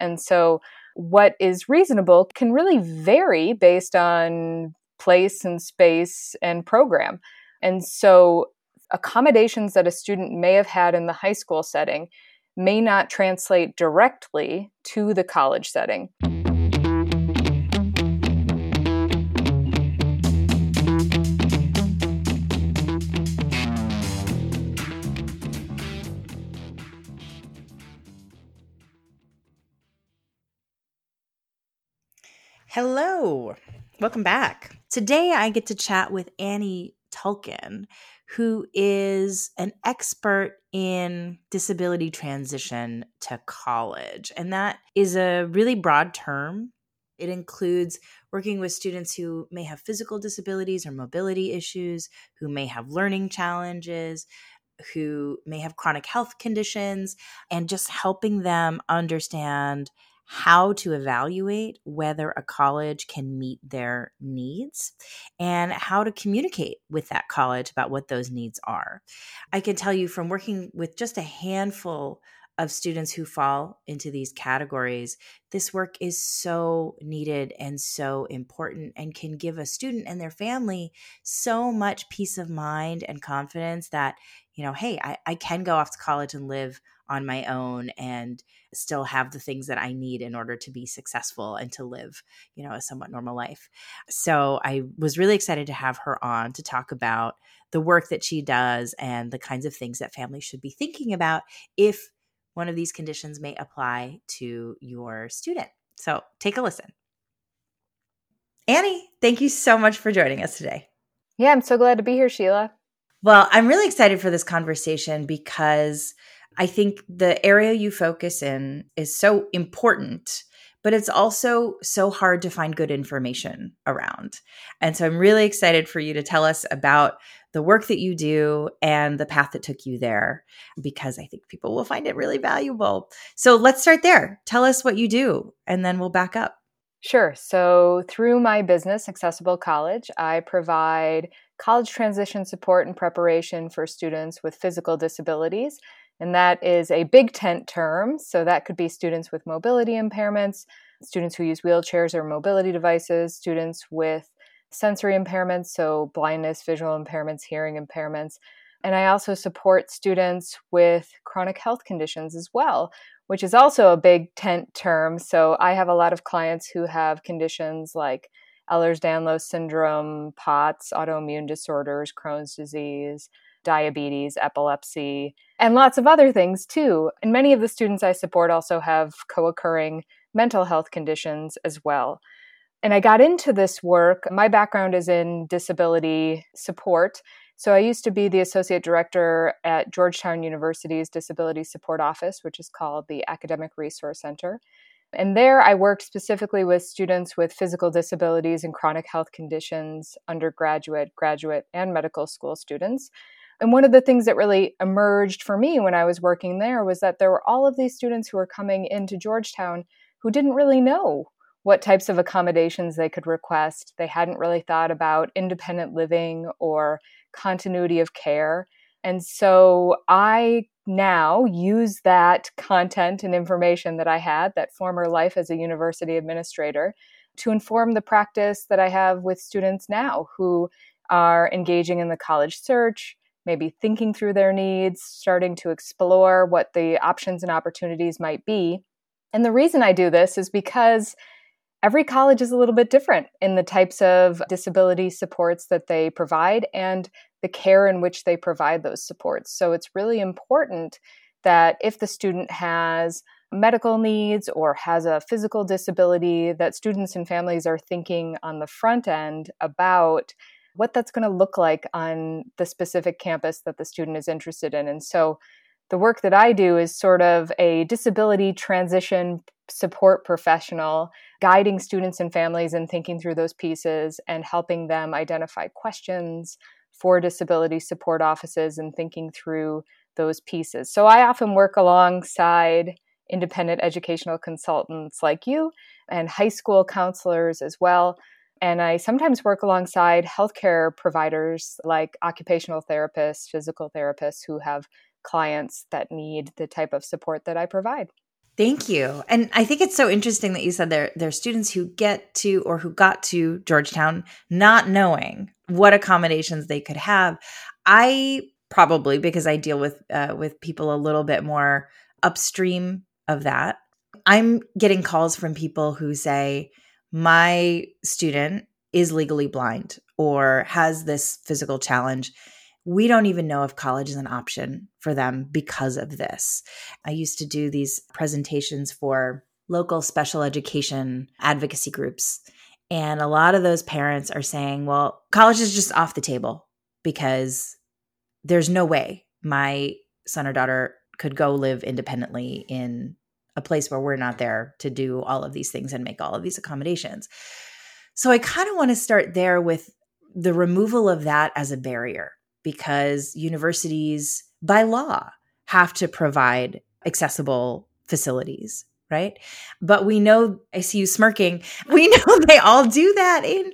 And so, what is reasonable can really vary based on place and space and program. And so, accommodations that a student may have had in the high school setting may not translate directly to the college setting. Hello, welcome back. Today I get to chat with Annie Tulkin, who is an expert in disability transition to college. And that is a really broad term. It includes working with students who may have physical disabilities or mobility issues, who may have learning challenges, who may have chronic health conditions, and just helping them understand how to evaluate whether a college can meet their needs and how to communicate with that college about what those needs are. I can tell you from working with just a handful of students who fall into these categories, this work is so needed and so important and can give a student and their family so much peace of mind and confidence that, you know, hey, I, I can go off to college and live on my own and still have the things that I need in order to be successful and to live, you know, a somewhat normal life. So I was really excited to have her on to talk about the work that she does and the kinds of things that families should be thinking about if one of these conditions may apply to your student. So take a listen. Annie, thank you so much for joining us today. Yeah, I'm so glad to be here, Sheila. Well, I'm really excited for this conversation because I think the area you focus in is so important, but it's also so hard to find good information around. And so I'm really excited for you to tell us about the work that you do and the path that took you there because I think people will find it really valuable. So let's start there. Tell us what you do and then we'll back up. Sure. So, through my business, Accessible College, I provide college transition support and preparation for students with physical disabilities and that is a big tent term. So that could be students with mobility impairments, students who use wheelchairs or mobility devices, students with sensory impairments, so blindness, visual impairments, hearing impairments. And I also support students with chronic health conditions as well, which is also a big tent term. So I have a lot of clients who have conditions like Ehlers Danlos syndrome, POTS, autoimmune disorders, Crohn's disease, diabetes, epilepsy, and lots of other things too. And many of the students I support also have co occurring mental health conditions as well. And I got into this work. My background is in disability support. So I used to be the associate director at Georgetown University's Disability Support Office, which is called the Academic Resource Center. And there I worked specifically with students with physical disabilities and chronic health conditions, undergraduate, graduate, and medical school students. And one of the things that really emerged for me when I was working there was that there were all of these students who were coming into Georgetown who didn't really know what types of accommodations they could request. They hadn't really thought about independent living or continuity of care. And so I now use that content and information that I had, that former life as a university administrator, to inform the practice that I have with students now who are engaging in the college search, maybe thinking through their needs, starting to explore what the options and opportunities might be. And the reason I do this is because every college is a little bit different in the types of disability supports that they provide and the care in which they provide those supports. So it's really important that if the student has medical needs or has a physical disability, that students and families are thinking on the front end about what that's going to look like on the specific campus that the student is interested in. And so the work that I do is sort of a disability transition support professional, guiding students and families in thinking through those pieces and helping them identify questions for disability support offices and thinking through those pieces. So I often work alongside independent educational consultants like you and high school counselors as well and I sometimes work alongside healthcare providers like occupational therapists, physical therapists who have clients that need the type of support that I provide. Thank you. And I think it's so interesting that you said there there are students who get to or who got to Georgetown not knowing what accommodations they could have. I probably because I deal with uh, with people a little bit more upstream of that. I'm getting calls from people who say my student is legally blind or has this physical challenge we don't even know if college is an option for them because of this. I used to do these presentations for local special education advocacy groups. And a lot of those parents are saying, well, college is just off the table because there's no way my son or daughter could go live independently in a place where we're not there to do all of these things and make all of these accommodations. So I kind of want to start there with the removal of that as a barrier because universities, by law, have to provide accessible facilities right? But we know i see you smirking we know they all do that in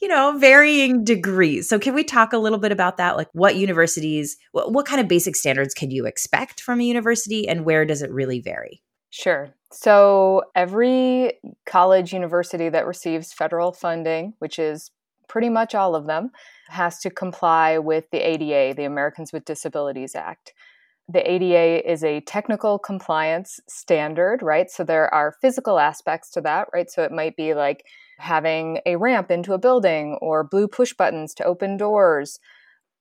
you know varying degrees. So can we talk a little bit about that? Like what universities what, what kind of basic standards can you expect from a university and where does it really vary Sure. So every college university that receives federal funding, which is pretty much all of them, has to comply with the ADA, the Americans with Disabilities Act. The ADA is a technical compliance standard, right? So there are physical aspects to that, right? So it might be like having a ramp into a building or blue push buttons to open doors.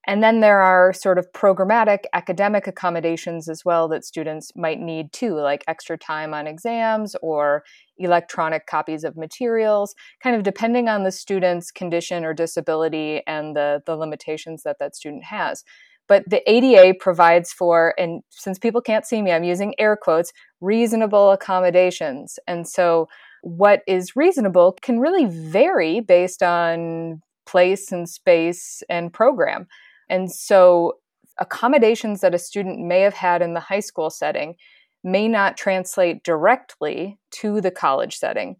And then there are sort of programmatic academic accommodations as well that students might need too, like extra time on exams or electronic copies of materials, kind of depending on the student's condition or disability and the, the limitations that that student has. But the ADA provides for, and since people can't see me, I'm using air quotes, reasonable accommodations. And so what is reasonable can really vary based on place and space and program. And so, accommodations that a student may have had in the high school setting may not translate directly to the college setting.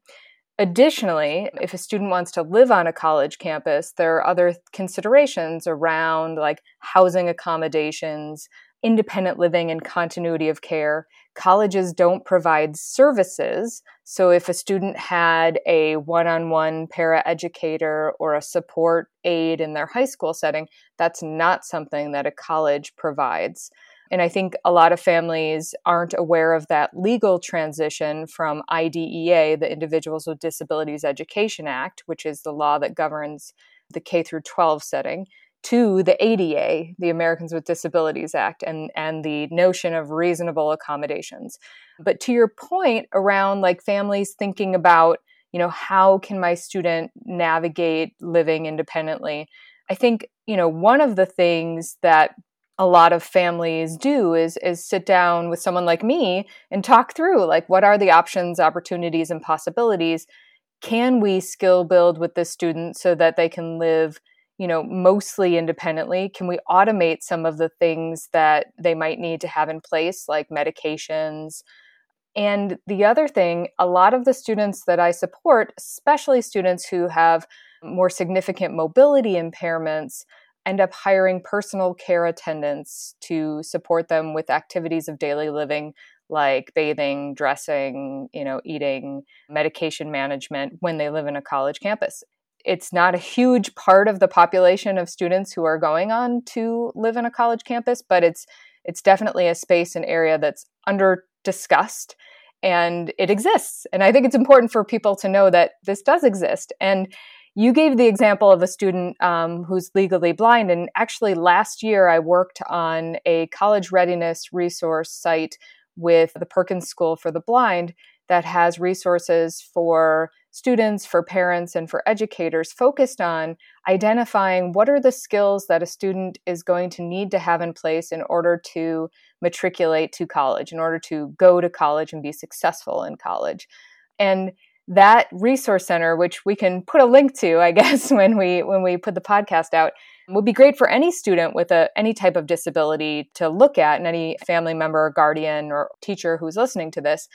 Additionally, if a student wants to live on a college campus, there are other considerations around like housing accommodations, independent living, and continuity of care colleges don't provide services. So, if a student had a one on one paraeducator or a support aide in their high school setting, that's not something that a college provides. And I think a lot of families aren't aware of that legal transition from IDEA, the Individuals with Disabilities Education Act, which is the law that governs the K through 12 setting, to the ADA, the Americans with Disabilities Act, and, and the notion of reasonable accommodations. But to your point around like families thinking about, you know, how can my student navigate living independently? I think, you know, one of the things that a lot of families do is is sit down with someone like me and talk through like what are the options, opportunities and possibilities? Can we skill build with this student so that they can live you know mostly independently can we automate some of the things that they might need to have in place like medications? And the other thing a lot of the students that i support especially students who have more significant mobility impairments end up hiring personal care attendants to support them with activities of daily living like bathing, dressing, you know, eating, medication management when they live in a college campus it's not a huge part of the population of students who are going on to live in a college campus, but it's it's definitely a space and area that's under discussed and it exists. And I think it's important for people to know that this does exist. And you gave the example of a student um, who's legally blind. And actually, last year I worked on a college readiness resource site with the Perkins School for the Blind that has resources for students, for parents, and for educators focused on identifying what are the skills that a student is going to need to have in place in order to matriculate to college, in order to go to college and be successful in college. And that resource center which we can put a link to i guess when we when we put the podcast out would be great for any student with a any type of disability to look at and any family member or guardian or teacher who's listening to this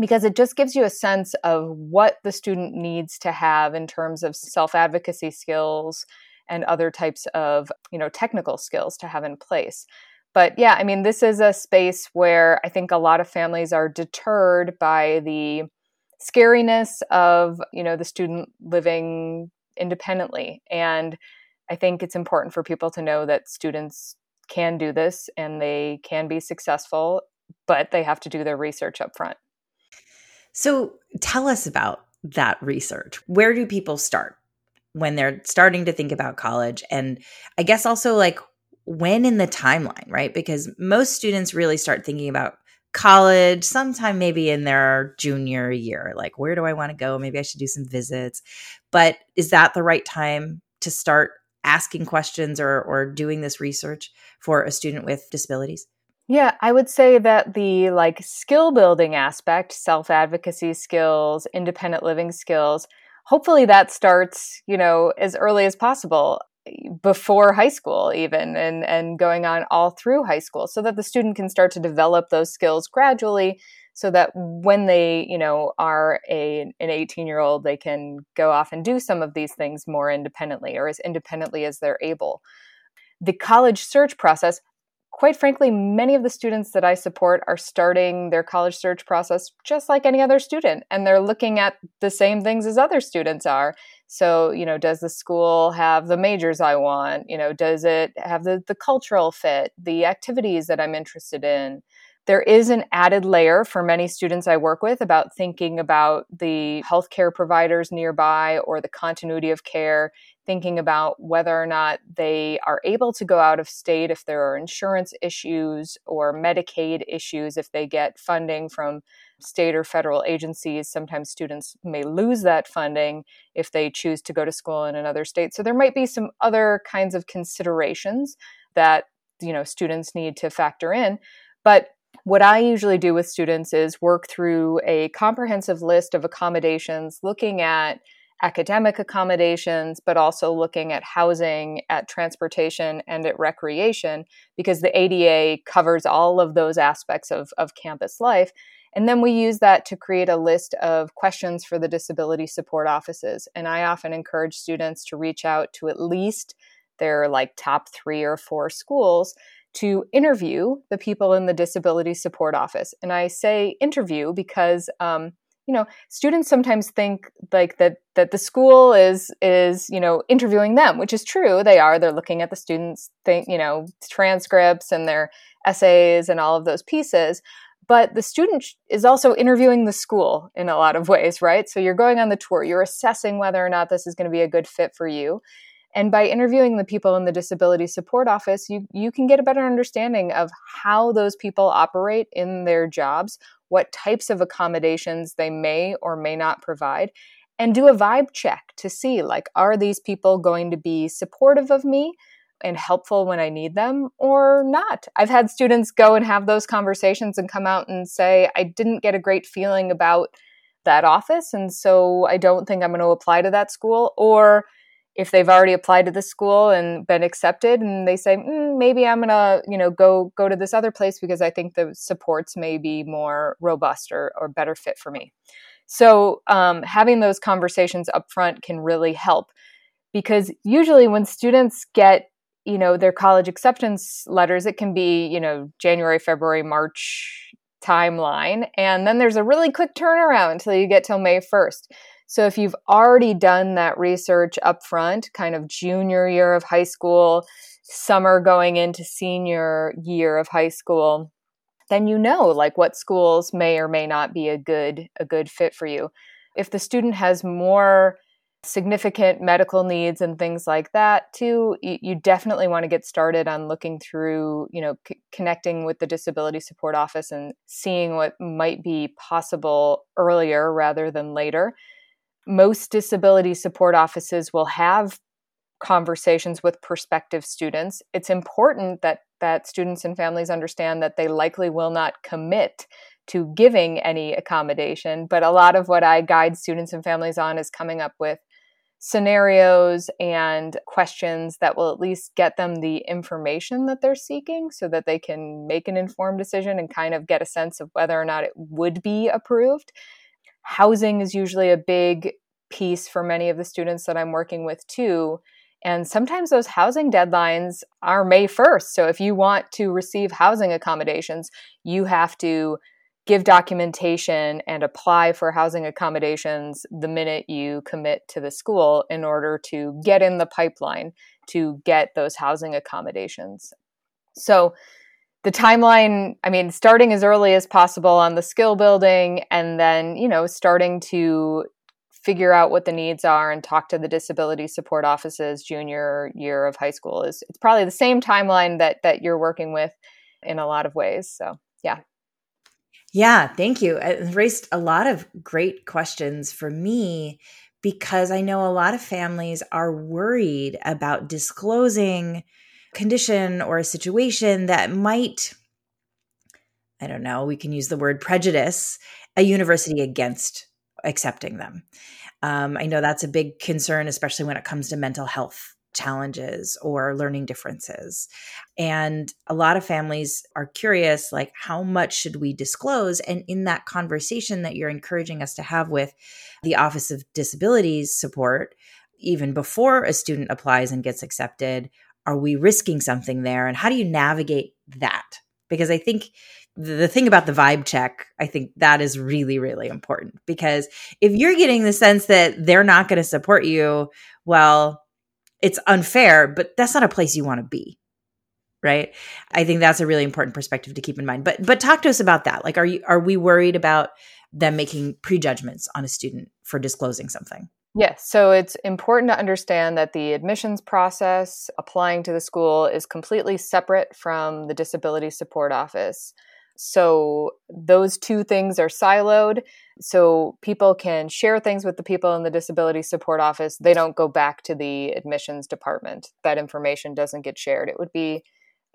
because it just gives you a sense of what the student needs to have in terms of self-advocacy skills and other types of you know technical skills to have in place but yeah, I mean, this is a space where I think a lot of families are deterred by the scariness of, you know, the student living independently. And I think it's important for people to know that students can do this and they can be successful, but they have to do their research up front. So tell us about that research. Where do people start when they're starting to think about college? And I guess also like when in the timeline, right? Because most students really start thinking about college sometime maybe in their junior year. Like, where do I want to go? Maybe I should do some visits. But is that the right time to start asking questions or, or doing this research for a student with disabilities? Yeah, I would say that the like skill building aspect, self advocacy skills, independent living skills, hopefully that starts, you know, as early as possible before high school even and and going on all through high school so that the student can start to develop those skills gradually so that when they you know are a an 18 year old they can go off and do some of these things more independently or as independently as they're able. The college search process quite frankly, many of the students that I support are starting their college search process just like any other student, and they're looking at the same things as other students are. So, you know, does the school have the majors I want? You know, does it have the, the cultural fit, the activities that I'm interested in? There is an added layer for many students I work with about thinking about the healthcare providers nearby or the continuity of care thinking about whether or not they are able to go out of state if there are insurance issues or Medicaid issues if they get funding from state or federal agencies. Sometimes students may lose that funding if they choose to go to school in another state. So there might be some other kinds of considerations that you know students need to factor in. But what I usually do with students is work through a comprehensive list of accommodations looking at academic accommodations, but also looking at housing, at transportation, and at recreation, because the ADA covers all of those aspects of, of campus life. And then we use that to create a list of questions for the disability support offices. And I often encourage students to reach out to at least their like top three or four schools to interview the people in the disability support office. And I say interview because um, you know students sometimes think like that that the school is is you know interviewing them which is true. They are. They're looking at the students think you know transcripts and their essays and all of those pieces. But the student is also interviewing the school in a lot of ways right? So you're going on the tour. You're assessing whether or not this is going to be a good fit for you and by interviewing the people in the disability support office you you can get a better understanding of how those people operate in their jobs what types of accommodations they may or may not provide, and do a vibe check to see like, are these people going to be supportive of me? and helpful when I need them or not. I've had students go and have those conversations and come out and say, I didn't get a great feeling about that office, and so I don't think I'm going to apply to that school. Or if they've already applied to the school and been accepted and they say mm, maybe i'm gonna you know go go to this other place because i think the supports may be more robust or, or better fit for me. So um, having those conversations up front can really help because usually when students get you know their college acceptance letters it can be you know january february march timeline and then there's a really quick turnaround until you get till may 1st so if you've already done that research up front, kind of junior year of high school, summer going into senior year of high school, then you know like what schools may or may not be a good a good fit for you. If the student has more significant medical needs and things like that too you, definitely want to get started on looking through you know c- connecting with the disability support office and seeing what might be possible earlier rather than later most disability support offices will have conversations with prospective students. It's important that that students and families understand that they likely will not commit to giving any accommodation but a lot of what i guide students and families on is coming up with scenarios and questions that will at least get them the information that they're seeking so that they can make an informed decision and kind of get a sense of whether or not it would be approved housing is usually a big piece for many of the students that I'm working with too. And sometimes those housing deadlines are May 1st. So if you want to receive housing accommodations, you have to give documentation and apply for housing accommodations the minute you commit to the school in order to get in the pipeline to get those housing accommodations. So the timeline, I mean, starting as early as possible on the skill building and then, you know, starting to figure out what the needs are and talk to the disability support offices junior year of high school is it's probably the same timeline that that you're working with in a lot of ways. So, yeah. Yeah, thank you. Uh, it raised a lot of great questions for me because I know a lot of families are worried about disclosing condition or a situation that might I don't know, we can use the word prejudice a university against accepting them. Um, I know that's a big concern, especially when it comes to mental health challenges or learning differences. And a lot of families are curious like how much should we disclose and in that conversation that you're encouraging us to have with the Office of Disabilities support even before a student applies and gets accepted, are we risking something there and how do you navigate that? Because I think the thing about the vibe check, I think that is really, really important because if you're getting the sense that they're not going to support you, well, it's unfair, but that's not a place you want to be. Right. I think that's a really important perspective to keep in mind. But but talk to us about that. Like are you are we worried about them making prejudgments on a student for disclosing something? Yes. So it's important to understand that the admissions process applying to the school is completely separate from the disability support office. So those two things are siloed. So people can share things with the people in the disability support office. They don't go back to the admissions department. That information doesn't get shared. It would be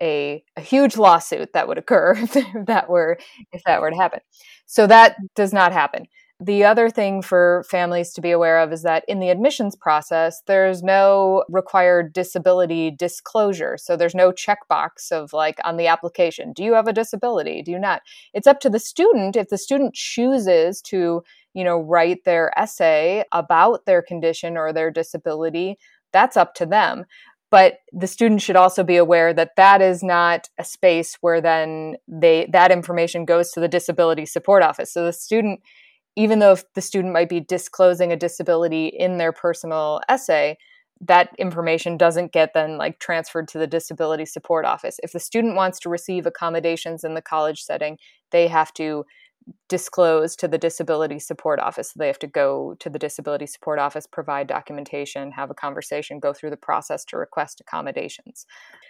a, a huge lawsuit that would occur if that were if that were to happen. So that does not happen. The other thing for families to be aware of is that in the admissions process, there's no required disability disclosure. So there's no checkbox of like on the application, do you have a disability? Do you not? It's up to the student if the student chooses to, you know, write their essay about their condition or their disability, that's up to them but the student should also be aware that that is not a space where then they that information goes to the disability support office so the student even though the student might be disclosing a disability in their personal essay, that information doesn't get then like transferred to the disability support office. If the student wants to receive accommodations in the college setting, they have to disclose to the disability support office. So They have to go to the disability support office, provide documentation, have a conversation, go through the process to request accommodations.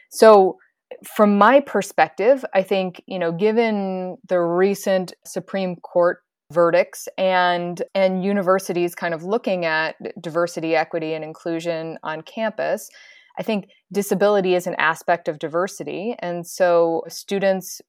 So from my perspective, I think, you know, given the recent Supreme Court verdicts and and universities kind of looking at diversity equity and inclusion on campus i think disability is an aspect of diversity. And so students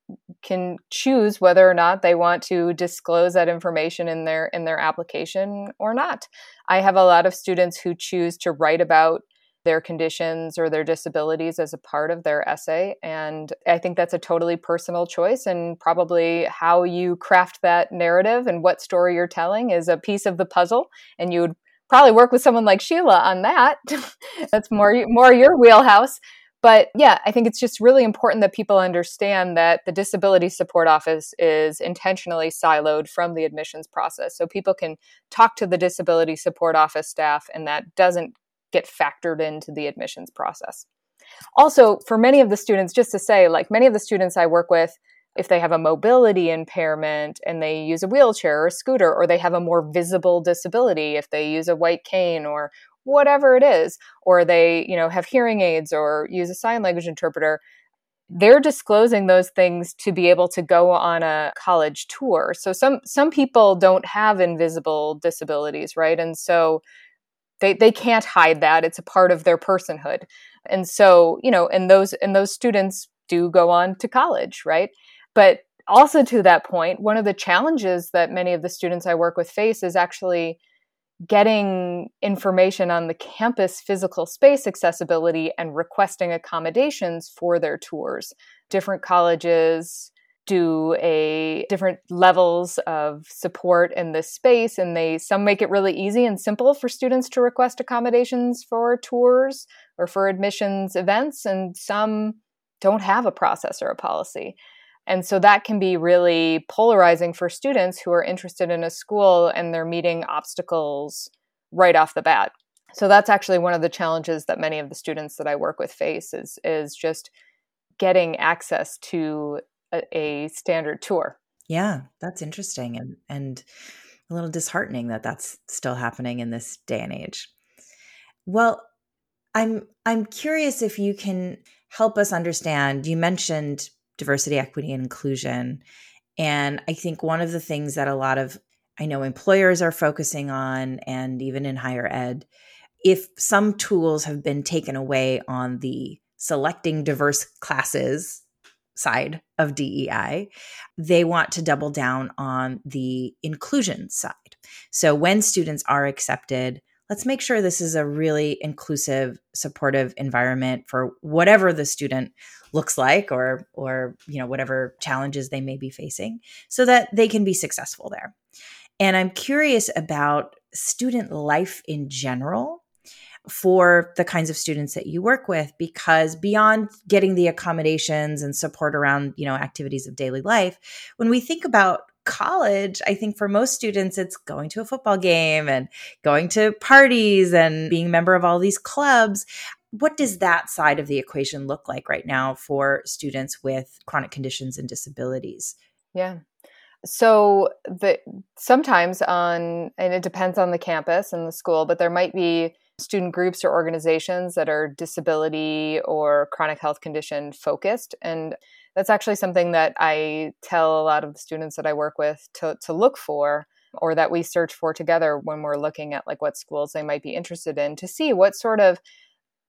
can choose whether or not they want to disclose that information in their in their application or not. I have a lot of students who choose to write about their conditions or their disabilities as a part of their essay. And I think that's a totally personal choice. And probably how you craft that narrative and what story you're telling is a piece of the puzzle. And you would probably work with someone like Sheila on that. that's more, more your wheelhouse. But yeah, I think it's just really important that people understand that the Disability Support Office is intentionally siloed from the admissions process. So people can talk to the Disability Support Office staff, and that doesn't get factored into the admissions process. Also, for many of the students, just to say, like many of the students I work with, if they have a mobility impairment and they use a wheelchair or a scooter, or they have a more visible disability, if they use a white cane or whatever it is, or they, you know, have hearing aids or use a sign language interpreter, they're disclosing those things to be able to go on a college tour. So some some people don't have invisible disabilities, right? And so they they can't hide that it's a part of their personhood. And so you know and those and those students do go on to college right? But also to that point one of the challenges that many of the students i work with face is actually getting information on the campus physical space accessibility and requesting accommodations for their tours. Different colleges do a different levels of support in this space and they some make it really easy and simple for students to request accommodations for tours or for admissions events and some don't have a process or a policy. And so that can be really polarizing for students who are interested in a school and they're meeting obstacles right off the bat. So that's actually one of the challenges that many of the students that i work with face is is just getting access to a, a standard tour. Yeah, that's interesting and and a little disheartening that that's still happening in this day and age. Well, I'm I'm curious if you can help us understand. You mentioned diversity, equity, and inclusion, and I think one of the things that a lot of I know employers are focusing on, and even in higher ed, if some tools have been taken away on the selecting diverse classes side of DEI. They want to double down on the inclusion side. So when students are accepted, let's make sure this is a really inclusive, supportive environment for whatever the student looks like or or you know whatever challenges they may be facing so that they can be successful there. And I'm curious about student life in general for the kinds of students that you work with because beyond getting the accommodations and support around you know activities of daily life when we think about college i think for most students it's going to a football game and going to parties and being a member of all these clubs. What does that side of the equation look like right now for students with chronic conditions and disabilities? Yeah. So the sometimes on and it depends on the campus and the school but there might be student groups or organizations that are disability or chronic health condition focused. And that's actually something that I tell a lot of the students that I work with to, to look for or that we search for together when we're looking at like what schools they might be interested in to see what sort of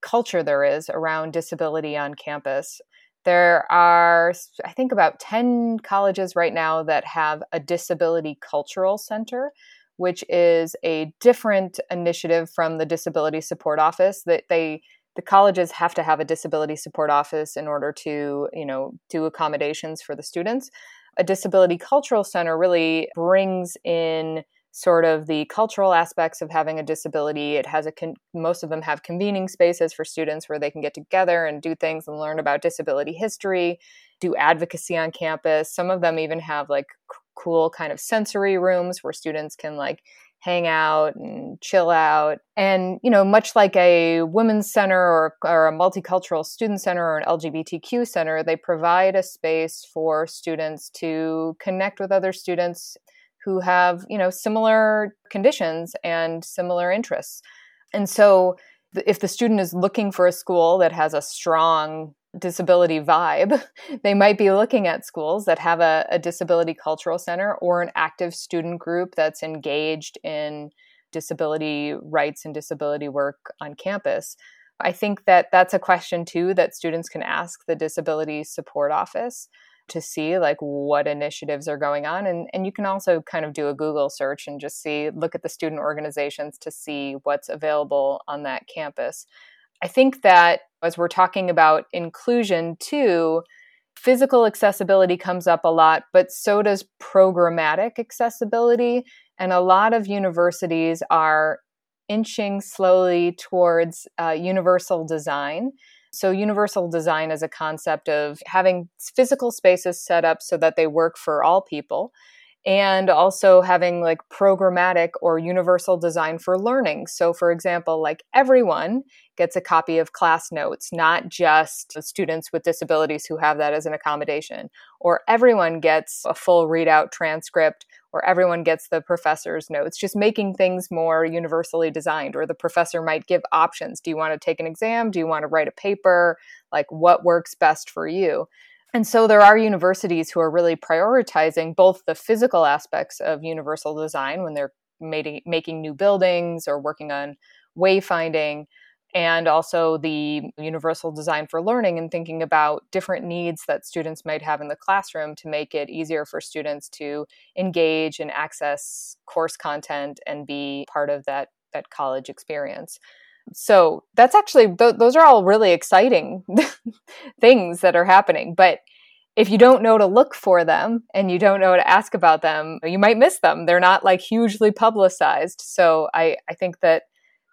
culture there is around disability on campus. There are, I think, about 10 colleges right now that have a disability cultural center, which is a different initiative from the disability support office that they the colleges have to have a disability support office in order to you know do accommodations for the students. A disability cultural center really brings in sort of the cultural aspects of having a disability. It has a con- most of them have convening spaces for students where they can get together and do things and learn about disability history do advocacy on campus. Some of them even have like cool kind of sensory rooms where students can like hang out and chill out. And, you know, much like a women's center or, or a multicultural student center or an LGBTQ center, they provide a space for students to connect with other students who have, you know, similar conditions and similar interests. And so if the student is looking for a school that has a strong disability vibe, they might be looking at schools that have a, a, disability cultural center or an active student group that's engaged in disability rights and disability work on campus. I think that that's a question too that students can ask the disability support office to see like what initiatives are going on and and you can also kind of do a google search and just see look at the student organizations to see what's available on that campus I think that as we're talking about inclusion too, physical accessibility comes up a lot, but so does programmatic accessibility. And a lot of universities are inching slowly towards uh, universal design. So, universal design is a concept of having physical spaces set up so that they work for all people and also having like programmatic or universal design for learning. So, for example, like everyone gets a copy of class notes, not just students with disabilities who have that as an accommodation, or everyone gets a full readout transcript, or everyone gets the professor's notes, just making things more universally designed. Or the professor might give options. Do you want to take an exam? Do you want to write a paper? Like, what works best for you? And so there are universities who are really prioritizing both the physical aspects of universal design when they're making new buildings or working on wayfinding, and also the universal design for learning and thinking about different needs that students might have in the classroom to make it easier for students to engage and access course content and be part of that that college experience so that's actually th- those are all really exciting things that are happening but if you don't know to look for them and you don't know to ask about them, you might miss them. They're not like hugely publicized. So I, I think that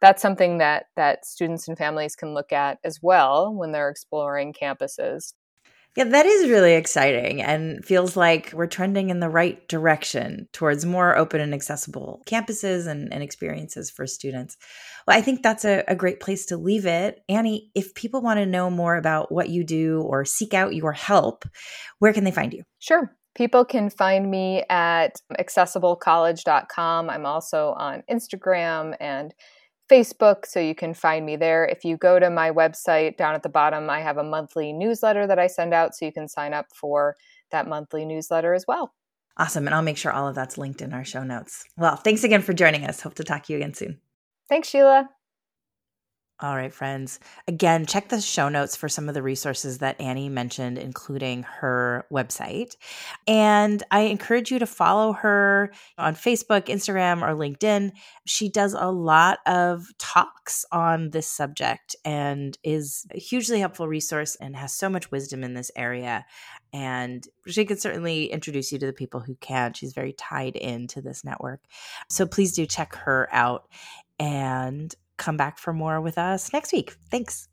that's something that that students and families can look at as well when they're exploring campuses yeah, that is really exciting and feels like we're trending in the right direction towards more open and accessible campuses and, and experiences for students. Well, I think that's a, a great place to leave it. Annie, if people want to know more about what you do or seek out your help, where can they find you? Sure. People can find me at accessiblecollege.com. I'm also on Instagram and Facebook, so you can find me there. If you go to my website down at the bottom, I have a monthly newsletter that I send out, so you can sign up for that monthly newsletter as well. Awesome. And I'll make sure all of that's linked in our show notes. Well, thanks again for joining us. Hope to talk to you again soon. Thanks, Sheila. All right, friends. Again, check the show notes for some of the resources that Annie mentioned, including her website. And I encourage you to follow her on Facebook, Instagram, or LinkedIn. She does a lot of talks on this subject and is a hugely helpful resource and has so much wisdom in this area. And she could certainly introduce you to the people who can. She's very tied into this network. So please do check her out. And come back for more with us next week. Thanks.